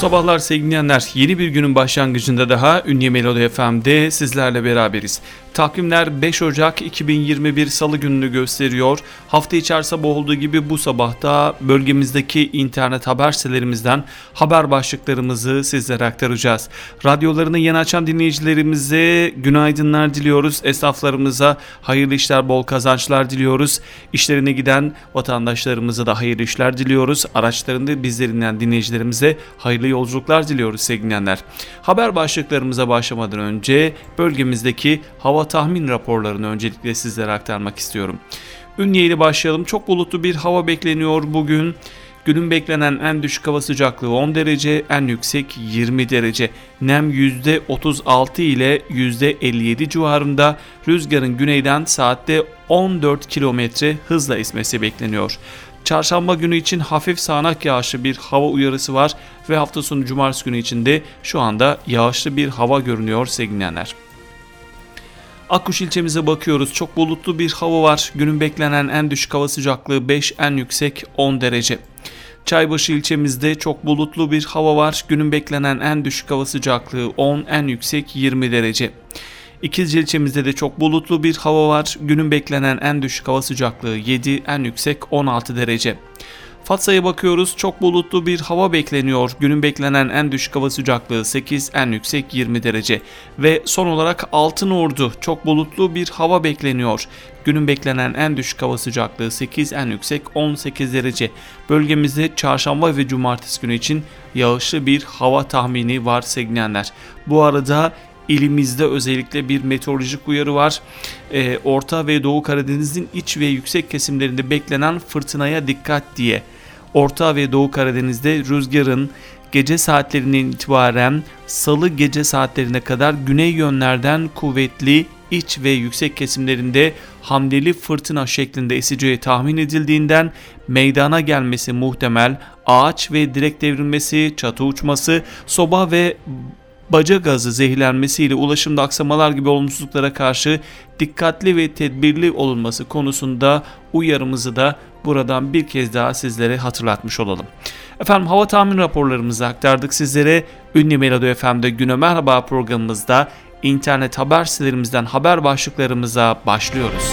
sabahlar sevgili dinleyenler. Yeni bir günün başlangıcında daha Ünye Melodi FM'de sizlerle beraberiz. Takvimler 5 Ocak 2021 Salı gününü gösteriyor. Hafta içi her sabah olduğu gibi bu sabahta bölgemizdeki internet haber sitelerimizden haber başlıklarımızı sizlere aktaracağız. Radyolarını yeni açan dinleyicilerimize günaydınlar diliyoruz. Esnaflarımıza hayırlı işler, bol kazançlar diliyoruz. İşlerine giden vatandaşlarımıza da hayırlı işler diliyoruz. Araçlarında bizlerinden dinleyicilerimize hayırlı yolculuklar diliyoruz sevgili dinleyenler. Haber başlıklarımıza başlamadan önce bölgemizdeki hava tahmin raporlarını öncelikle sizlere aktarmak istiyorum. Ünye ile başlayalım. Çok bulutlu bir hava bekleniyor bugün. Günün beklenen en düşük hava sıcaklığı 10 derece, en yüksek 20 derece. Nem %36 ile %57 civarında. Rüzgarın güneyden saatte 14 km hızla esmesi bekleniyor. Çarşamba günü için hafif sağanak yağışlı bir hava uyarısı var ve hafta sonu cumartesi günü için de şu anda yağışlı bir hava görünüyor sevgili Akkuş ilçemize bakıyoruz. Çok bulutlu bir hava var. Günün beklenen en düşük hava sıcaklığı 5, en yüksek 10 derece. Çaybaşı ilçemizde çok bulutlu bir hava var. Günün beklenen en düşük hava sıcaklığı 10, en yüksek 20 derece. İkizce ilçemizde de çok bulutlu bir hava var. Günün beklenen en düşük hava sıcaklığı 7, en yüksek 16 derece. Fatsa'ya bakıyoruz. Çok bulutlu bir hava bekleniyor. Günün beklenen en düşük hava sıcaklığı 8, en yüksek 20 derece. Ve son olarak Altın Ordu. Çok bulutlu bir hava bekleniyor. Günün beklenen en düşük hava sıcaklığı 8, en yüksek 18 derece. Bölgemizde çarşamba ve cumartesi günü için yağışlı bir hava tahmini var sevgilenler. Bu arada ilimizde özellikle bir meteorolojik uyarı var. Ee, Orta ve Doğu Karadeniz'in iç ve yüksek kesimlerinde beklenen fırtınaya dikkat diye. Orta ve Doğu Karadeniz'de rüzgarın gece saatlerinden itibaren salı gece saatlerine kadar güney yönlerden kuvvetli iç ve yüksek kesimlerinde hamleli fırtına şeklinde eseceği tahmin edildiğinden meydana gelmesi muhtemel ağaç ve direk devrilmesi, çatı uçması, soba ve baca gazı zehirlenmesiyle ulaşımda aksamalar gibi olumsuzluklara karşı dikkatli ve tedbirli olunması konusunda uyarımızı da buradan bir kez daha sizlere hatırlatmış olalım. Efendim hava tahmin raporlarımızı aktardık sizlere. Ünlü Melodi FM'de Güne Merhaba programımızda internet haber sitelerimizden haber başlıklarımıza başlıyoruz.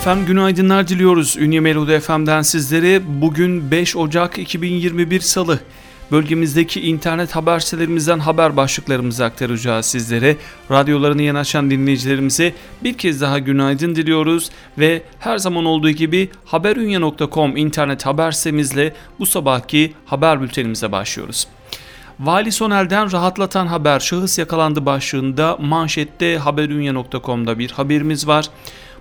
Efendim günaydınlar diliyoruz. Ünye Melodi FM'den sizlere bugün 5 Ocak 2021 Salı bölgemizdeki internet haber sitelerimizden haber başlıklarımızı aktaracağız sizlere. Radyolarını yeni açan dinleyicilerimize bir kez daha günaydın diliyoruz ve her zaman olduğu gibi haberunya.com internet haber sitemizle bu sabahki haber bültenimize başlıyoruz. Vali Sonel'den rahatlatan haber şahıs yakalandı başlığında manşette haberunya.com'da bir haberimiz var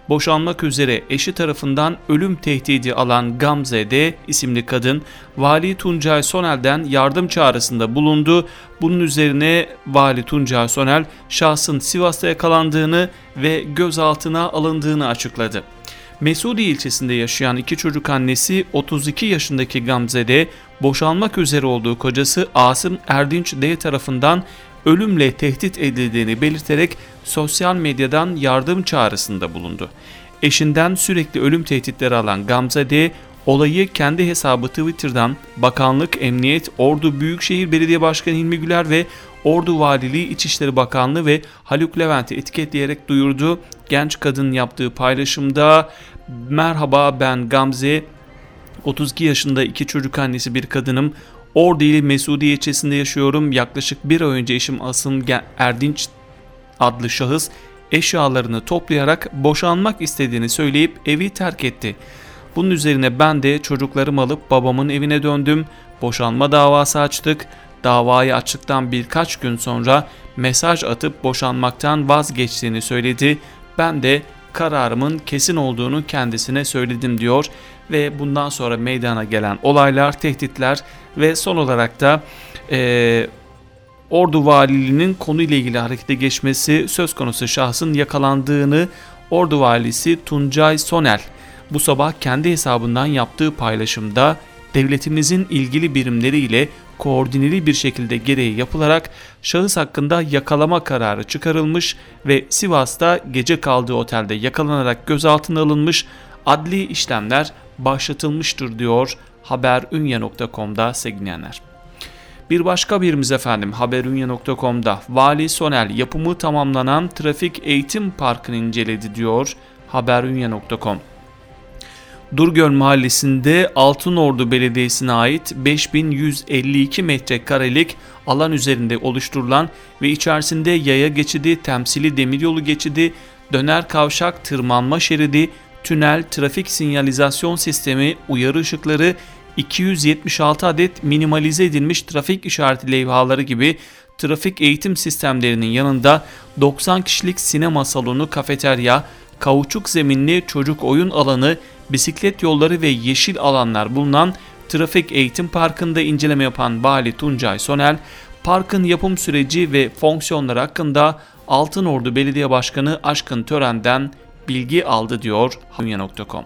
boşanmak üzere eşi tarafından ölüm tehdidi alan Gamze D isimli kadın Vali Tuncay Sonel'den yardım çağrısında bulundu. Bunun üzerine Vali Tuncay Sonel şahsın Sivas'ta yakalandığını ve gözaltına alındığını açıkladı. Mesudi ilçesinde yaşayan iki çocuk annesi 32 yaşındaki Gamze D boşanmak üzere olduğu kocası Asım Erdinç D tarafından ölümle tehdit edildiğini belirterek sosyal medyadan yardım çağrısında bulundu. Eşinden sürekli ölüm tehditleri alan Gamze D, olayı kendi hesabı Twitter'dan Bakanlık, Emniyet, Ordu Büyükşehir Belediye Başkanı Hilmi Güler ve Ordu Valiliği İçişleri Bakanlığı ve Haluk Levent'i etiketleyerek duyurdu. Genç kadın yaptığı paylaşımda merhaba ben Gamze 32 yaşında iki çocuk annesi bir kadınım. Ordu ili Mesudiye ilçesinde yaşıyorum. Yaklaşık bir ay önce eşim Asım Erdinç adlı şahıs eşyalarını toplayarak boşanmak istediğini söyleyip evi terk etti. Bunun üzerine ben de çocuklarımı alıp babamın evine döndüm. Boşanma davası açtık. Davayı açtıktan birkaç gün sonra mesaj atıp boşanmaktan vazgeçtiğini söyledi. Ben de kararımın kesin olduğunu kendisine söyledim diyor ve bundan sonra meydana gelen olaylar, tehditler ve son olarak da e, Ordu Valiliğinin konuyla ilgili harekete geçmesi söz konusu şahsın yakalandığını Ordu Valisi Tuncay Sonel bu sabah kendi hesabından yaptığı paylaşımda devletimizin ilgili birimleriyle koordineli bir şekilde gereği yapılarak şahıs hakkında yakalama kararı çıkarılmış ve Sivas'ta gece kaldığı otelde yakalanarak gözaltına alınmış adli işlemler başlatılmıştır diyor haberünye.com'da sevgilenler. Bir başka birimiz efendim haberünye.com'da Vali Sonel yapımı tamamlanan trafik eğitim parkını inceledi diyor haberünye.com. Durgöl Mahallesi'nde Altınordu Belediyesi'ne ait 5152 metrekarelik alan üzerinde oluşturulan ve içerisinde yaya geçidi, temsili demiryolu geçidi, döner kavşak, tırmanma şeridi, tünel, trafik sinyalizasyon sistemi, uyarı ışıkları, 276 adet minimalize edilmiş trafik işareti levhaları gibi trafik eğitim sistemlerinin yanında 90 kişilik sinema salonu, kafeterya, kauçuk zeminli çocuk oyun alanı, bisiklet yolları ve yeşil alanlar bulunan Trafik Eğitim Parkı'nda inceleme yapan Vali Tuncay Sonel, parkın yapım süreci ve fonksiyonları hakkında Altınordu Belediye Başkanı Aşkın Tören'den bilgi aldı diyor Hunya.com.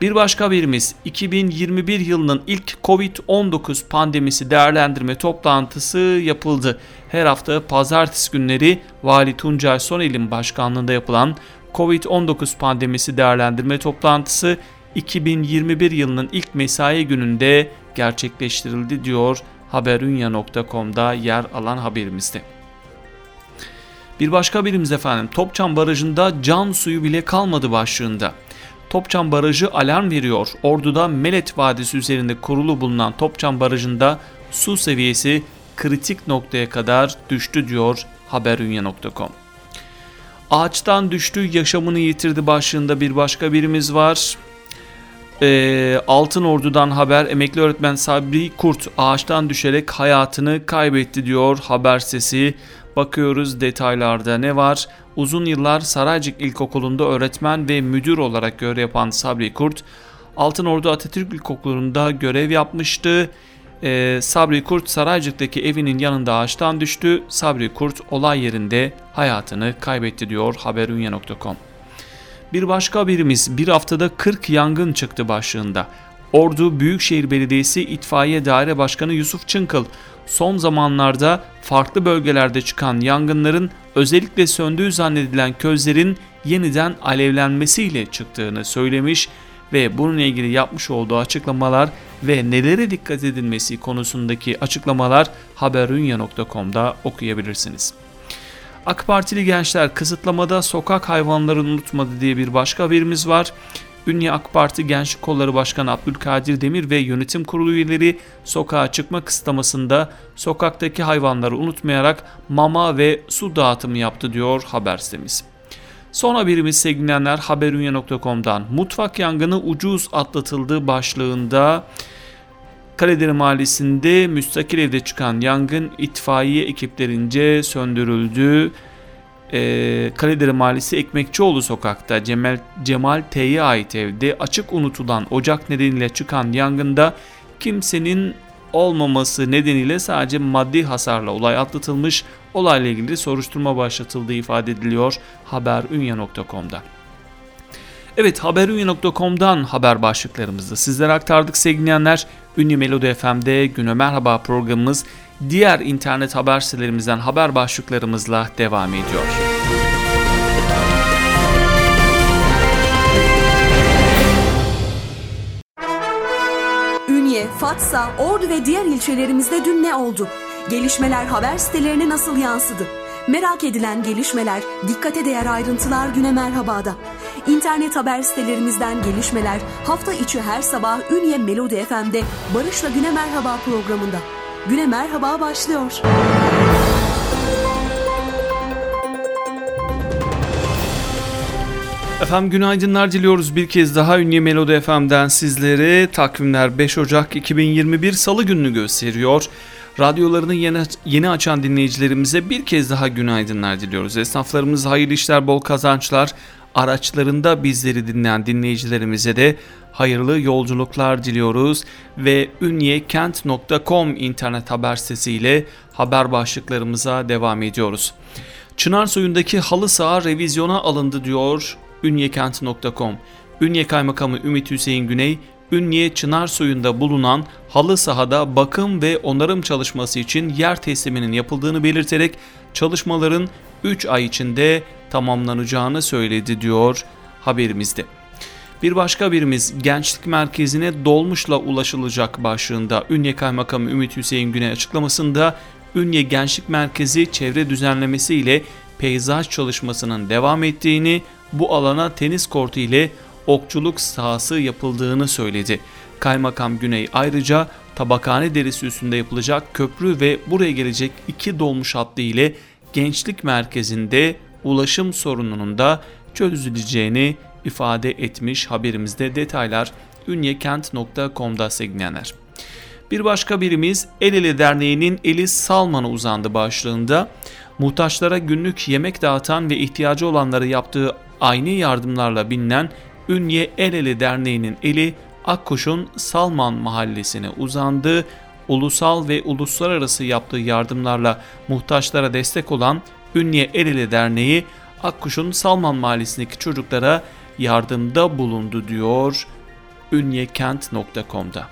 Bir başka birimiz 2021 yılının ilk Covid-19 pandemisi değerlendirme toplantısı yapıldı. Her hafta pazartesi günleri Vali Tuncay Sonel'in başkanlığında yapılan Covid-19 pandemisi değerlendirme toplantısı 2021 yılının ilk mesai gününde gerçekleştirildi diyor haberunya.com'da yer alan haberimizde. Bir başka birimiz efendim Topçam Barajı'nda can suyu bile kalmadı başlığında. Topçam Barajı alarm veriyor. Ordu'da Melet Vadisi üzerinde kurulu bulunan Topçam Barajı'nda su seviyesi kritik noktaya kadar düştü diyor haberunya.com. Ağaçtan düştü yaşamını yitirdi başlığında bir başka birimiz var. Ee, Altın Ordu'dan haber emekli öğretmen Sabri Kurt ağaçtan düşerek hayatını kaybetti diyor haber sesi. Bakıyoruz detaylarda ne var? Uzun yıllar Saraycık İlkokulu'nda öğretmen ve müdür olarak görev yapan Sabri Kurt, Altın Ordu Atatürk İlkokulu'nda görev yapmıştı. Ee, Sabri Kurt Saraycık'taki evinin yanında ağaçtan düştü. Sabri Kurt olay yerinde hayatını kaybetti diyor haberunya.com. Bir başka birimiz bir haftada 40 yangın çıktı başlığında. Ordu Büyükşehir Belediyesi İtfaiye Daire Başkanı Yusuf Çınkıl son zamanlarda farklı bölgelerde çıkan yangınların özellikle söndüğü zannedilen közlerin yeniden alevlenmesiyle çıktığını söylemiş ve bununla ilgili yapmış olduğu açıklamalar ve nelere dikkat edilmesi konusundaki açıklamalar haberunya.com'da okuyabilirsiniz. AK Partili gençler kısıtlamada sokak hayvanlarını unutmadı diye bir başka birimiz var. Ünye AK Parti Gençlik Kolları Başkanı Abdülkadir Demir ve yönetim kurulu üyeleri sokağa çıkma kısıtlamasında sokaktaki hayvanları unutmayarak mama ve su dağıtımı yaptı diyor haber sitemiz. Son haberimiz sevgilenler haberunya.com'dan mutfak yangını ucuz atlatıldı başlığında Kaledere Mahallesi'nde müstakil evde çıkan yangın itfaiye ekiplerince söndürüldü. Ee, Kaledere Mahallesi Ekmekçioğlu sokakta Cemal, Cemal T'ye ait evde açık unutulan ocak nedeniyle çıkan yangında kimsenin olmaması nedeniyle sadece maddi hasarla olay atlatılmış. Olayla ilgili soruşturma başlatıldığı ifade ediliyor haberunya.com'da. Evet haberunya.com'dan haber başlıklarımızı sizlere aktardık sevgilenler. Ünlü Melodi FM'de Güne Merhaba programımız diğer internet haber sitelerimizden haber başlıklarımızla devam ediyor. Ünye, Fatsa, Ordu ve diğer ilçelerimizde dün ne oldu? Gelişmeler haber sitelerine nasıl yansıdı? Merak edilen gelişmeler, dikkate değer ayrıntılar güne merhabada. İnternet haber sitelerimizden gelişmeler hafta içi her sabah Ünye Melodi FM'de Barış'la Güne Merhaba programında. Güne Merhaba başlıyor. Efendim günaydınlar diliyoruz bir kez daha Ünye Melodi FM'den sizlere. Takvimler 5 Ocak 2021 Salı gününü gösteriyor. Radyolarını yeni, yeni açan dinleyicilerimize bir kez daha günaydınlar diliyoruz. Esnaflarımız hayırlı işler, bol kazançlar. Araçlarında bizleri dinleyen dinleyicilerimize de hayırlı yolculuklar diliyoruz ve ünyekent.com internet haber sitesiyle haber başlıklarımıza devam ediyoruz. Çınar suyundaki halı saha revizyona alındı diyor ünyekent.com. Ünye Kaymakamı Ümit Hüseyin Güney, Ünye Çınar suyunda bulunan halı sahada bakım ve onarım çalışması için yer tesliminin yapıldığını belirterek çalışmaların 3 ay içinde tamamlanacağını söyledi diyor haberimizde. Bir başka birimiz gençlik merkezine dolmuşla ulaşılacak başlığında Ünye Kaymakamı Ümit Hüseyin Güney açıklamasında Ünye Gençlik Merkezi çevre düzenlemesi ile peyzaj çalışmasının devam ettiğini, bu alana tenis kortu ile okçuluk sahası yapıldığını söyledi. Kaymakam Güney ayrıca tabakhane derisi üstünde yapılacak köprü ve buraya gelecek iki dolmuş hattı ile gençlik merkezinde ulaşım sorununun da çözüleceğini ifade etmiş haberimizde detaylar ünyekent.com'da sevgilenler. Bir başka birimiz El Ele Derneği'nin eli Salman'a uzandı başlığında muhtaçlara günlük yemek dağıtan ve ihtiyacı olanları yaptığı aynı yardımlarla bilinen Ünye El Ele Derneği'nin eli Akkuş'un Salman mahallesine uzandı. Ulusal ve uluslararası yaptığı yardımlarla muhtaçlara destek olan Ünye El Ele Derneği Akkuş'un Salman mahallesindeki çocuklara yardımda bulundu diyor ünyekent.com'da.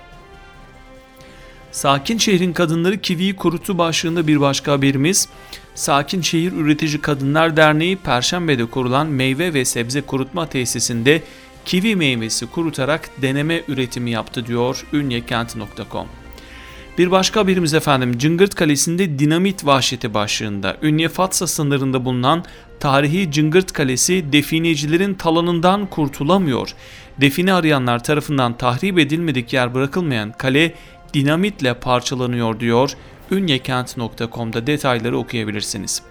Sakin şehrin kadınları kiviyi kurutu başlığında bir başka haberimiz. Sakin Şehir Üretici Kadınlar Derneği Perşembe'de kurulan meyve ve sebze kurutma tesisinde kivi meyvesi kurutarak deneme üretimi yaptı diyor ünyekent.com. Bir başka haberimiz efendim Cıngırt Kalesi'nde dinamit vahşeti başlığında Ünye Fatsa sınırında bulunan tarihi Cıngırt Kalesi definecilerin talanından kurtulamıyor. Define arayanlar tarafından tahrip edilmedik yer bırakılmayan kale dinamitle parçalanıyor diyor. Ünyekent.com'da detayları okuyabilirsiniz.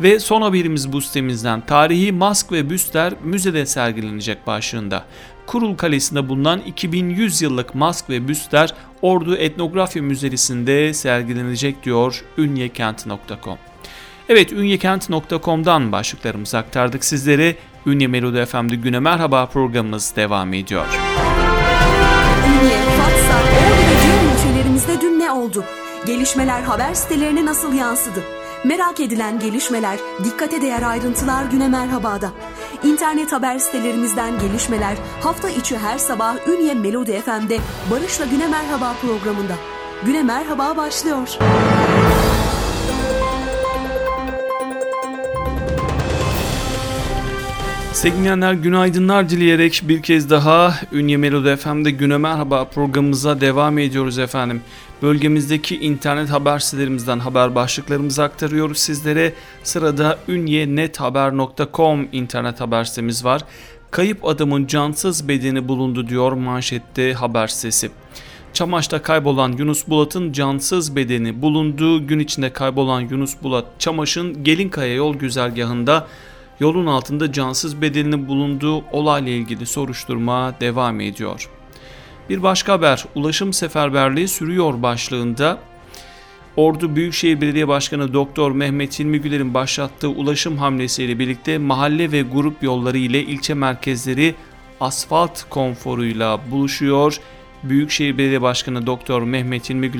Ve son haberimiz bu sitemizden tarihi mask ve büstler müzede sergilenecek başlığında. Kurul Kalesi'nde bulunan 2100 yıllık mask ve büstler Ordu Etnografya Müzesi'nde sergilenecek diyor ünyekent.com. Evet ünyekent.com'dan başlıklarımızı aktardık sizlere. Ünye Melodi FM'de Güne Merhaba programımız devam ediyor. Ünye, Fatsa, Ordu ilçelerimizde dün ne oldu? Gelişmeler haber sitelerine nasıl yansıdı? Merak edilen gelişmeler, dikkate değer ayrıntılar Güne Merhaba'da. İnternet haber sitelerimizden gelişmeler hafta içi her sabah Ünye Melodi FM'de Barış'la Güne Merhaba programında. Güne Merhaba başlıyor. Sevgili günaydınlar dileyerek bir kez daha Ünye Melodi FM'de Güne Merhaba programımıza devam ediyoruz efendim. Bölgemizdeki internet haber sitelerimizden haber başlıklarımızı aktarıyoruz sizlere. Sırada ünyenethaber.com internet haber sitemiz var. Kayıp adamın cansız bedeni bulundu diyor manşette haber sitesi. Çamaş'ta kaybolan Yunus Bulat'ın cansız bedeni bulunduğu gün içinde kaybolan Yunus Bulat Çamaş'ın Gelinkaya yol güzergahında yolun altında cansız bedeninin bulunduğu olayla ilgili soruşturma devam ediyor. Bir başka haber ulaşım seferberliği sürüyor başlığında Ordu Büyükşehir Belediye Başkanı Doktor Mehmet Hilmi başlattığı ulaşım hamlesiyle birlikte mahalle ve grup yolları ile ilçe merkezleri asfalt konforuyla buluşuyor. Büyükşehir Belediye Başkanı Doktor Mehmet Hilmi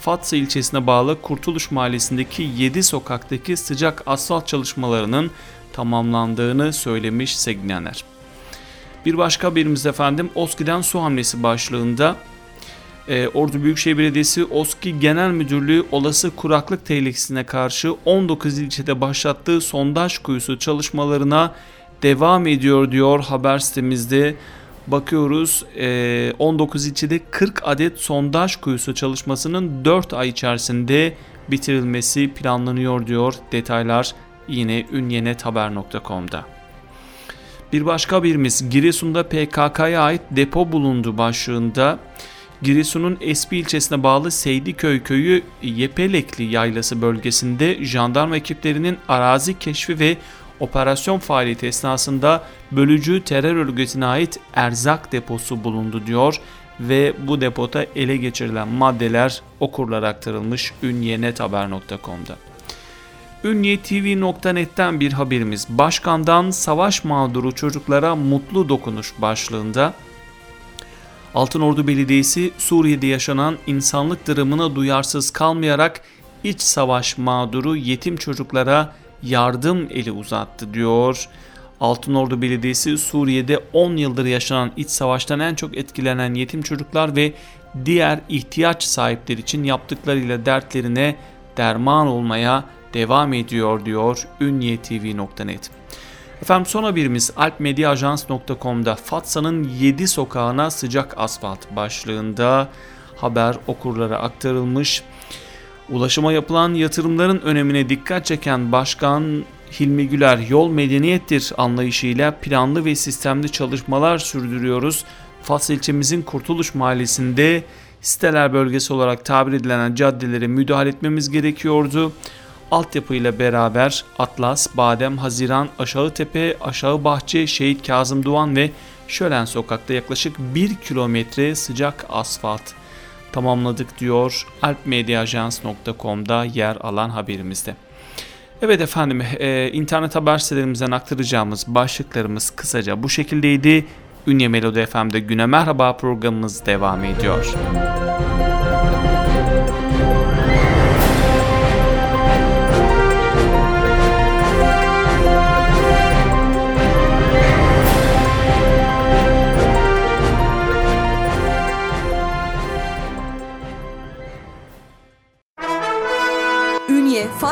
Fatsa ilçesine bağlı Kurtuluş Mahallesi'ndeki 7 sokaktaki sıcak asfalt çalışmalarının tamamlandığını söylemiş Segnener. Bir başka haberimiz efendim OSKİ'den su hamlesi başlığında e, Ordu Büyükşehir Belediyesi OSKİ Genel Müdürlüğü olası kuraklık tehlikesine karşı 19 ilçede başlattığı sondaj kuyusu çalışmalarına devam ediyor diyor haber sitemizde. Bakıyoruz 19 ilçede 40 adet sondaj kuyusu çalışmasının 4 ay içerisinde bitirilmesi planlanıyor diyor detaylar yine ünyenethaber.com'da. Bir başka birimiz Giresun'da PKK'ya ait depo bulundu başlığında. Giresun'un Espi ilçesine bağlı Seydiköy köyü Yepelekli yaylası bölgesinde jandarma ekiplerinin arazi keşfi ve operasyon faaliyeti esnasında bölücü terör örgütüne ait erzak deposu bulundu diyor ve bu depoda ele geçirilen maddeler okurlara aktarılmış ünyenethaber.com'da. Ünyetv.net'ten bir haberimiz. Başkandan savaş mağduru çocuklara mutlu dokunuş başlığında Altınordu Belediyesi Suriye'de yaşanan insanlık dramına duyarsız kalmayarak iç savaş mağduru yetim çocuklara yardım eli uzattı diyor. Altınordu Belediyesi Suriye'de 10 yıldır yaşanan iç savaştan en çok etkilenen yetim çocuklar ve diğer ihtiyaç sahipleri için yaptıklarıyla dertlerine derman olmaya devam ediyor diyor ünyetv.net. Efendim son haberimiz alpmediaajans.com'da Fatsa'nın 7 sokağına sıcak asfalt başlığında haber okurlara aktarılmış. Ulaşıma yapılan yatırımların önemine dikkat çeken Başkan Hilmi Güler yol medeniyettir anlayışıyla planlı ve sistemli çalışmalar sürdürüyoruz. Fas ilçemizin Kurtuluş Mahallesi'nde siteler bölgesi olarak tabir edilen caddelere müdahale etmemiz gerekiyordu. Altyapıyla beraber Atlas, Badem, Haziran, Aşağı Tepe, Aşağı Bahçe, Şehit Kazım Doğan ve Şölen Sokak'ta yaklaşık 1 kilometre sıcak asfalt tamamladık diyor alpmediaajans.com'da yer alan haberimizde. Evet efendim e, internet haber sitelerimizden aktaracağımız başlıklarımız kısaca bu şekildeydi. Ünye Melodi FM'de Güne Merhaba programımız devam ediyor. Müzik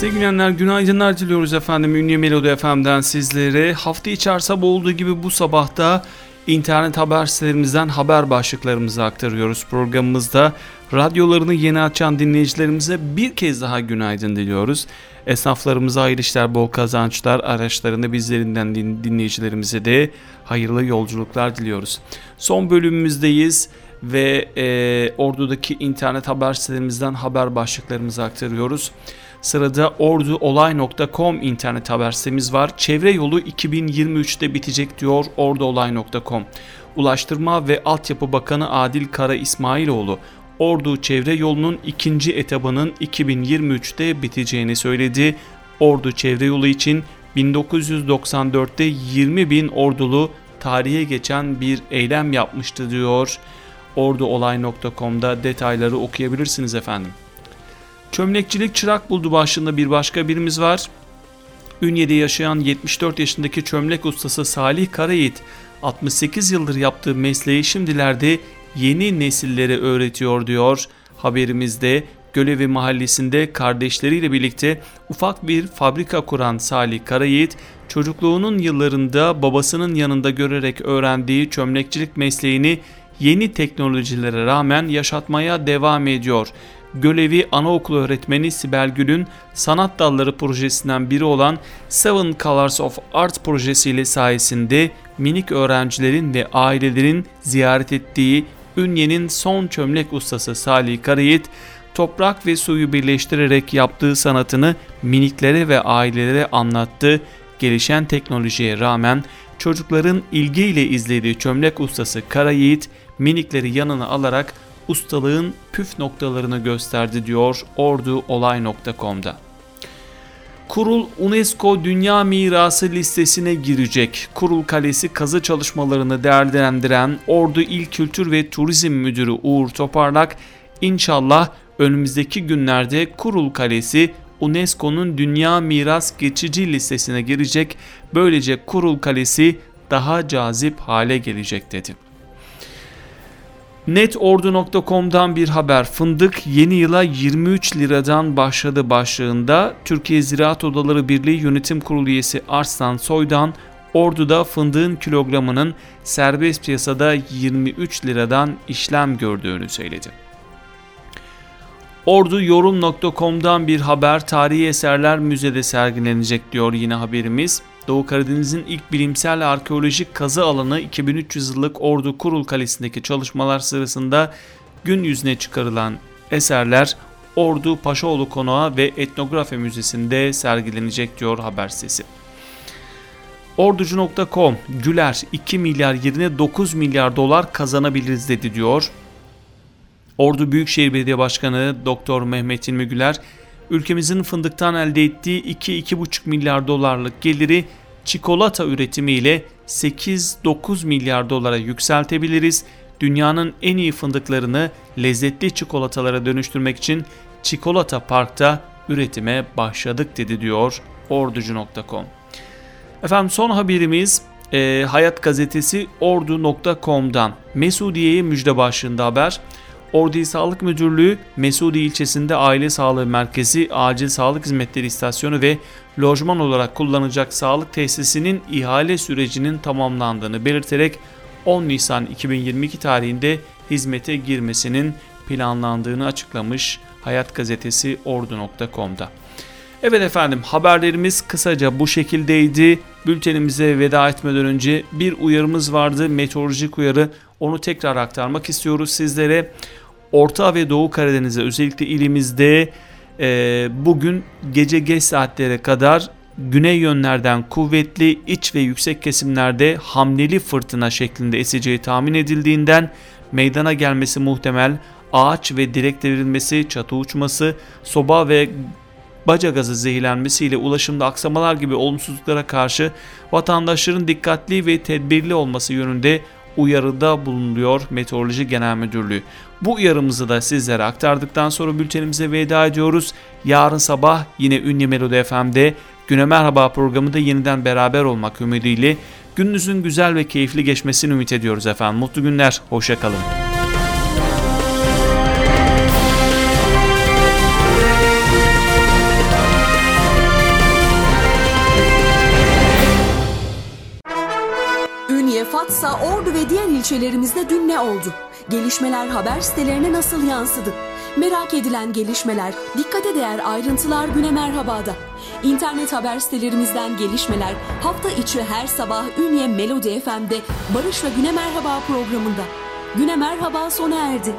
dinleyenler günaydınlar diliyoruz efendim Ünlü Melodi FM'den sizlere. Hafta içi her sabah olduğu gibi bu sabahta internet haber sitelerimizden haber başlıklarımızı aktarıyoruz programımızda. Radyolarını yeni açan dinleyicilerimize bir kez daha günaydın diliyoruz. Esnaflarımıza hayırlı işler, bol kazançlar, araçlarını bizlerinden dinleyicilerimize de hayırlı yolculuklar diliyoruz. Son bölümümüzdeyiz ve e, Ordu'daki internet haber sitelerimizden haber başlıklarımızı aktarıyoruz. Sırada orduolay.com internet haber sitemiz var. Çevre yolu 2023'te bitecek diyor orduolay.com. Ulaştırma ve Altyapı Bakanı Adil Kara İsmailoğlu Ordu Çevre Yolu'nun ikinci etabının 2023'te biteceğini söyledi. Ordu Çevre Yolu için 1994'te 20 bin ordulu tarihe geçen bir eylem yapmıştı diyor. Orduolay.com'da detayları okuyabilirsiniz efendim. Çömlekçilik çırak buldu başlığında bir başka birimiz var. Ünye'de yaşayan 74 yaşındaki çömlek ustası Salih Karayiğit 68 yıldır yaptığı mesleği şimdilerde yeni nesillere öğretiyor diyor haberimizde. Gölevi mahallesinde kardeşleriyle birlikte ufak bir fabrika kuran Salih Karayiğit, çocukluğunun yıllarında babasının yanında görerek öğrendiği çömlekçilik mesleğini yeni teknolojilere rağmen yaşatmaya devam ediyor. Gölevi Anaokulu öğretmeni Sibel Gül'ün sanat dalları projesinden biri olan Seven Colors of Art projesiyle sayesinde minik öğrencilerin ve ailelerin ziyaret ettiği Ünye'nin son çömlek ustası Salih Karayit, toprak ve suyu birleştirerek yaptığı sanatını miniklere ve ailelere anlattı. Gelişen teknolojiye rağmen çocukların ilgiyle izlediği çömlek ustası Kara minikleri yanına alarak ustalığın püf noktalarını gösterdi diyor orduolay.com'da. Kurul UNESCO Dünya Mirası listesine girecek. Kurul Kalesi kazı çalışmalarını değerlendiren Ordu İl Kültür ve Turizm Müdürü Uğur Toparlak, inşallah önümüzdeki günlerde Kurul Kalesi UNESCO'nun Dünya Miras Geçici listesine girecek. Böylece Kurul Kalesi daha cazip hale gelecek dedi. Netordu.com'dan bir haber. Fındık yeni yıla 23 liradan başladı başlığında Türkiye Ziraat Odaları Birliği Yönetim Kurulu üyesi Arslan Soydan Ordu'da fındığın kilogramının serbest piyasada 23 liradan işlem gördüğünü söyledi. Orduyorum.com'dan bir haber tarihi eserler müzede sergilenecek diyor yine haberimiz. Doğu Karadeniz'in ilk bilimsel arkeolojik kazı alanı 2300 yıllık Ordu Kurul Kalesi'ndeki çalışmalar sırasında gün yüzüne çıkarılan eserler Ordu Paşaoğlu Konağı ve Etnografi Müzesi'nde sergilenecek diyor haber sitesi. Orducu.com Güler 2 milyar yerine 9 milyar dolar kazanabiliriz dedi diyor. Ordu Büyükşehir Belediye Başkanı Doktor Mehmet İlmi Güler, ülkemizin fındıktan elde ettiği 2-2,5 milyar dolarlık geliri çikolata üretimiyle 8-9 milyar dolara yükseltebiliriz. Dünyanın en iyi fındıklarını lezzetli çikolatalara dönüştürmek için Çikolata Park'ta üretime başladık dedi diyor orducu.com. Efendim son haberimiz e, Hayat Gazetesi ordu.com'dan Mesudiye'ye müjde başlığında haber. Ordu İl Sağlık Müdürlüğü Mesudi ilçesinde Aile Sağlığı Merkezi, Acil Sağlık Hizmetleri İstasyonu ve lojman olarak kullanacak sağlık tesisinin ihale sürecinin tamamlandığını belirterek 10 Nisan 2022 tarihinde hizmete girmesinin planlandığını açıklamış Hayat Gazetesi ordu.com'da. Evet efendim haberlerimiz kısaca bu şekildeydi. Bültenimize veda etmeden önce bir uyarımız vardı meteorolojik uyarı onu tekrar aktarmak istiyoruz sizlere. Orta ve Doğu Karadeniz'e özellikle ilimizde e, bugün gece geç saatlere kadar güney yönlerden kuvvetli iç ve yüksek kesimlerde hamleli fırtına şeklinde eseceği tahmin edildiğinden meydana gelmesi muhtemel ağaç ve direk devrilmesi, çatı uçması, soba ve baca gazı zehirlenmesiyle ulaşımda aksamalar gibi olumsuzluklara karşı vatandaşların dikkatli ve tedbirli olması yönünde uyarıda bulunuyor Meteoroloji Genel Müdürlüğü. Bu uyarımızı da sizlere aktardıktan sonra bültenimize veda ediyoruz. Yarın sabah yine Ünlü Melodi FM'de Güne Merhaba programında yeniden beraber olmak ümidiyle gününüzün güzel ve keyifli geçmesini ümit ediyoruz efendim. Mutlu günler, hoşçakalın. Ordu ve diğer ilçelerimizde dün ne oldu? Gelişmeler haber sitelerine nasıl yansıdı? Merak edilen gelişmeler, dikkate değer ayrıntılar Güne Merhaba'da. İnternet haber sitelerimizden gelişmeler hafta içi her sabah Ünye Melodi FM'de Barış ve Güne Merhaba programında. Güne Merhaba sona erdi.